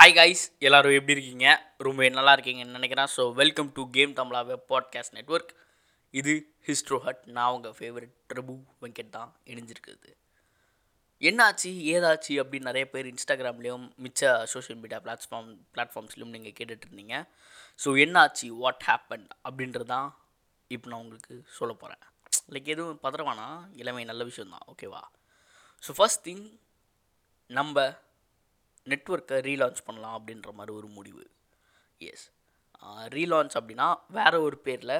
Hi guys எல்லோரும் எப்படி இருக்கீங்க? ரொம்ப நல்லா இருக்கீங்கன்னு நினைக்கிறேன். So welcome to game Tamizha web podcast network இது ஹிஸ்ட்ரோ ஹட் நான் உங்கள் ஃபேவரட் பிரபு வெங்கட் தான் இணைஞ்சிருக்குது என்னாச்சு? ஏதாச்சு? அப்படின்னு நிறைய பேர் இன்ஸ்டாகிராம்லேயும் மிச்ச சோஷியல் மீடியா பிளாட்ஃபார்ம் பிளாட்ஃபார்ம்ஸ்லையும் நீங்கள் கேட்டுட்ருந்தீங்க ஸோ என்னாச்சு? வாட் ஹேப்பன் அப்படின்றது தான் இப்போ நான் உங்களுக்கு சொல்ல போகிறேன் லைக் எதுவும் பதறவானா? இளமை நல்ல விஷயம் தான் ஓகேவா ஸோ ஃபஸ்ட் திங் நம்ம நெட்ஒர்க்கை ரீலான்ச் பண்ணலாம் அப்படின்ற மாதிரி ஒரு முடிவு. எஸ் ரீலான்ச் அப்படின்னா வேறு ஒரு பேரில்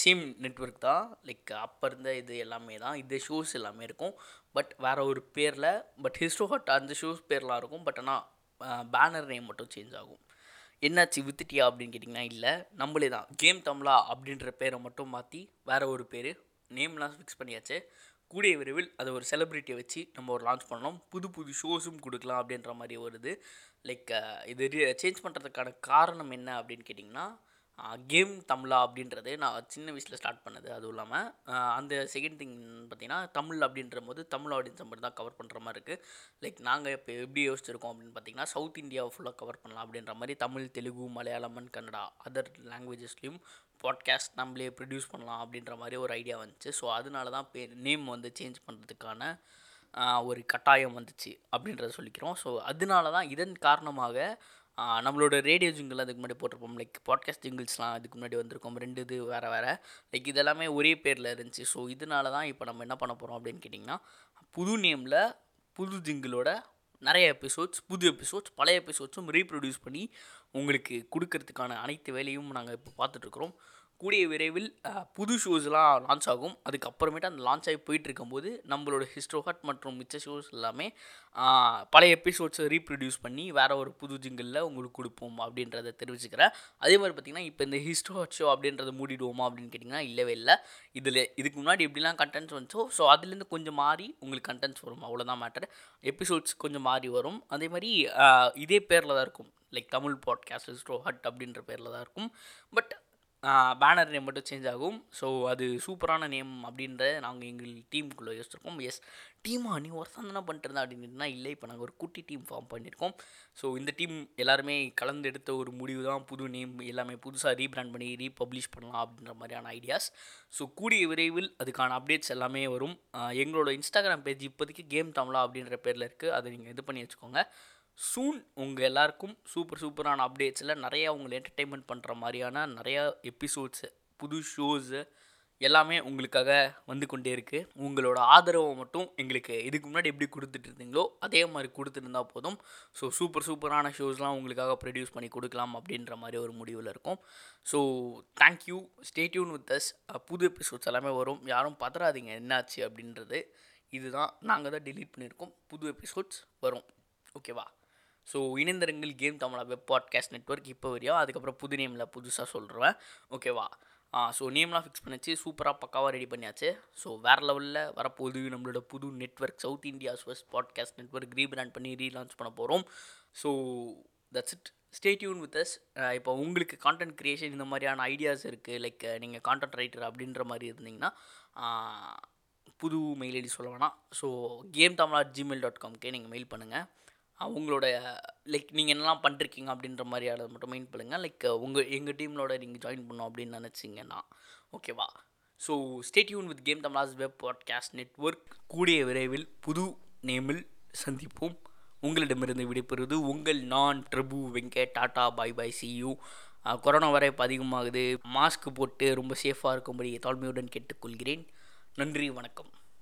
சேம் நெட்ஒர்க் தான். லைக் அப்போ இருந்த இது எல்லாமே தான். இது ஷோஸ் எல்லாமே இருக்கும். பட் வேறு ஒரு பேரில் பட் ஹிஸ்டோ ஹட் அந்த ஷோஸ் பேர்லாம் இருக்கும். பட் ஆனால் பேனர் நேம் மட்டும் சேஞ்ச் ஆகும். என்னாச்சு வித்துட்டியா அப்படின்னு கேட்டிங்கன்னா இல்லை. நம்மளே தான். கேம் தமிழா அப்படின்ற பேரை மட்டும் மாற்றி வேறு ஒரு பேர் நேம்லாம் ஃபிக்ஸ் பண்ணியாச்சு. கூடிய விரைவில் அதை ஒரு செலிப்ரிட்டியை வச்சு நம்ம ஒரு லான்ச் பண்ணோம் புது புது ஷோஸும் கொடுக்கலாம் அப்படின்ற மாதிரி வருது. லைக் இது சேஞ்ச் பண்ணுறதுக்கான காரணம் என்ன அப்படின்னு கேட்டிங்கன்னா கேம் தமிழா அப்படின்றது நான் சின்ன வயசில் ஸ்டார்ட் பண்ணது அதுவும் இல்லாமல் அந்த செகண்ட் திங் பார்த்தீங்கன்னா தமிழ் அப்படின்ற போது தமிழ் ஆடியன்ஸ் மட்டும் தான் கவர் பண்ணுற மாதிரி இருக்குது லைக் நாங்கள் இப்போ எப்படி யோசிச்சிருக்கோம் அப்படின்னு பார்த்தீங்கன்னா சவுத் இந்தியாவை ஃபுல்லாக கவர் பண்ணலாம் அப்படின்ற மாதிரி தமிழ் தெலுங்கு மலையாளம் அண்ட் கன்னடா அதர் லாங்குவேஜஸ்லேயும் பாட்காஸ்ட் நம்மளே ப்ரொடியூஸ் பண்ணலாம் அப்படின்ற மாதிரி ஒரு ஐடியா வந்துச்சு. ஸோ அதனால தான் பே நேம் வந்து சேஞ்ச் பண்ணுறதுக்கான ஒரு கட்டாயம் வந்துச்சு அப்படின்றத சொல்லிக்கிறோம். ஸோ அதனால தான் இதன் காரணமாக நம்மளோட ரேடியோ ஜிங்கிள் அதுக்கு முன்னாடி போட்டிருப்போம். லைக் பாட்காஸ்ட் ஜிங்கிள்ஸ்லாம் அதுக்கு முன்னாடி வந்திருக்கோம். ரெண்டு இது வேறு வேறு. லைக் இதெல்லாமே ஒரே பேரில் இருந்துச்சு. ஸோ இதனால தான் இப்போ நம்ம என்ன பண்ண போகிறோம் அப்படின்னு கேட்டிங்கன்னா புது நேமில் புது ஜிங்கிளோட நிறைய எபிசோட்ஸ் புது எபிசோட்ஸ் பழைய எபிசோட்ஸும் ரீப்ரொடியூஸ் பண்ணி உங்களுக்கு கொடுக்கறதுக்கான அனைத்து வேலையும் நாங்கள் இப்போ பார்த்துட்ருக்குறோம் கூடிய விரைவில் புது ஷோஸ்லாம் லான்ச் ஆகும். அதுக்கப்புறமேட்டு அந்த லான்ச் ஆகி போயிட்டுருக்கும்போது நம்மளோட ஹிஸ்ட்ரோஹட் மற்றும் மிச்ச ஷோஸ் எல்லாமே பழைய எபிசோட்ஸை ரீப்ரொடியூஸ் பண்ணி வேறு ஒரு புது ஜிங்கிளில் உங்களுக்கு கொடுப்போம் அப்படின்றத தெரிவிச்சுக்கிறேன். அதே மாதிரி பார்த்திங்கன்னா இப்போ இந்த ஹிஸ்ட்ரோஹட் ஷோ அப்படின்றத மூடிடுவோமா அப்படின்னு கேட்டிங்கன்னா இல்லவே இல்லை. இதில் இதுக்கு முன்னாடி எப்படிலாம் கண்டென்ட்ஸ் வந்துச்சோ ஸோ அதுலேருந்து கொஞ்சம் மாறி உங்களுக்கு கண்டென்ட்ஸ் வரும். அவ்வளோதான் மேட்டர் எபிசோட்ஸ் கொஞ்சம் மாறி வரும். அதே மாதிரி இதே பேரில் தான் இருக்கும். Like Tamil podcast Histo Hut அப்படின்ற பேரில் தான் இருக்கும். பட் பேனர் நேம் மட்டும் சேஞ்ச் ஆகும். ஸோ அது சூப்பரான நேம் அப்படின்ற நாங்கள் எங்கள் டீமுக்குள்ளே யோசிச்சிருக்கோம். எஸ் டீமா நீ ஒருத்தன் தானே பண்ணிட்டு இருந்தா அப்படின்னா இல்லை. இப்போ நாங்கள் ஒரு குட்டி டீம் ஃபார்ம் பண்ணியிருக்கோம். ஸோ இந்த டீம் எல்லாருமே கலந்து எடுத்த ஒரு முடிவு தான். புது நேம் எல்லாமே புதுசாக ரீபிராண்ட் பண்ணி ரீபப்ளிஷ் பண்ணலாம் அப்படின்ற மாதிரியான ஐடியாஸ் ஸோ கூடிய விரைவில் அதுக்கான அப்டேட்ஸ் எல்லாமே வரும். எங்களோட இன்ஸ்டாகிராம் பேஜ் இப்போதைக்கு கேம் தமிழா அப்படின்ற பேரில் இருக்குது அதை நீங்கள் இது பண்ணி வச்சுக்கோங்க. சூன் உங்கள் எல்லாருக்கும் சூப்பர் சூப்பரான அப்டேட்ஸில் நிறையா உங்களை என்டர்டெயின்மெண்ட் பண்ணுற மாதிரியான நிறையா எபிசோட்ஸு புது ஷோஸு எல்லாமே உங்களுக்காக வந்து கொண்டே இருக்குது உங்களோட ஆதரவை மட்டும் எங்களுக்கு இதுக்கு முன்னாடி எப்படி கொடுத்துட்டு இருந்தீங்களோ அதே மாதிரி கொடுத்துருந்தா போதும். ஸோ சூப்பர் சூப்பரான ஷோஸ்லாம் உங்களுக்காக ப்ரொடியூஸ் பண்ணி கொடுக்கலாம் அப்படின்ற மாதிரி ஒரு முடிவில் இருக்கும். So thank you stay tune with us புது எபிசோட்ஸ் எல்லாமே வரும். யாரும் பதறாதீங்க என்னாச்சு அப்படின்றது. இதுதான் நாங்கள் தான் டிலீட் பண்ணியிருக்கோம். புது எபிசோட்ஸ் வரும். ஓகேவா so இணைந்தரங்கள் game Tamizha web podcast network இப்போ வரையும். அதுக்கப்புறம் புது நேமில் புதுசாக சொல்கிறேன் ஓகேவா ஸோ நேம்லாம் ஃபிக்ஸ் பண்ணிச்சு சூப்பராக பக்காவாக ரெடி பண்ணியாச்சு. ஸோ வேறு லெவலில் வரப்போகுது நம்மளோட புது network south India's first podcast network rebrand பண்ணி ரீலான்ச் பண்ண போகிறோம் so that's it stay tune with us இப்போ உங்களுக்கு கான்டென்ட் க்ரியேஷன் இந்த மாதிரியான ஐடியாஸ் இருக்குது லைக் நீங்கள் கான்டென்ட் ரைட்டர் அப்படின்ற மாதிரி இருந்தீங்கன்னா புது மெயில் ஐடி சொல்ல வேணாம். So game Tamizha gmail dot காம்க்கே நீங்கள் மெயில் பண்ணுங்கள் அவங்களோட லைக் நீங்கள் என்னலாம் பண்ணிருக்கீங்க அப்படின்ற மாதிரியான மட்டும் மெயின் பண்ணுங்கள் லைக் உங்கள் எங்கள் டீம்லோட நீங்கள் ஜாயின் பண்ணோம் அப்படின்னு நினச்சிங்கன்னா ஓகேவா so stay tune with game Tamizha's web podcast network கூடிய விரைவில் புது நேமில் சந்திப்போம். உங்களிடமிருந்து விடைபெறுவது உங்கள் நான் Tribhu Venkat tata bye bye see you corona வரை இப்போ அதிகமாகுது. மாஸ்க் போட்டு ரொம்ப சேஃபாக இருக்கும்படி தாழ்மையுடன் கேட்டுக்கொள்கிறேன். நன்றி வணக்கம்.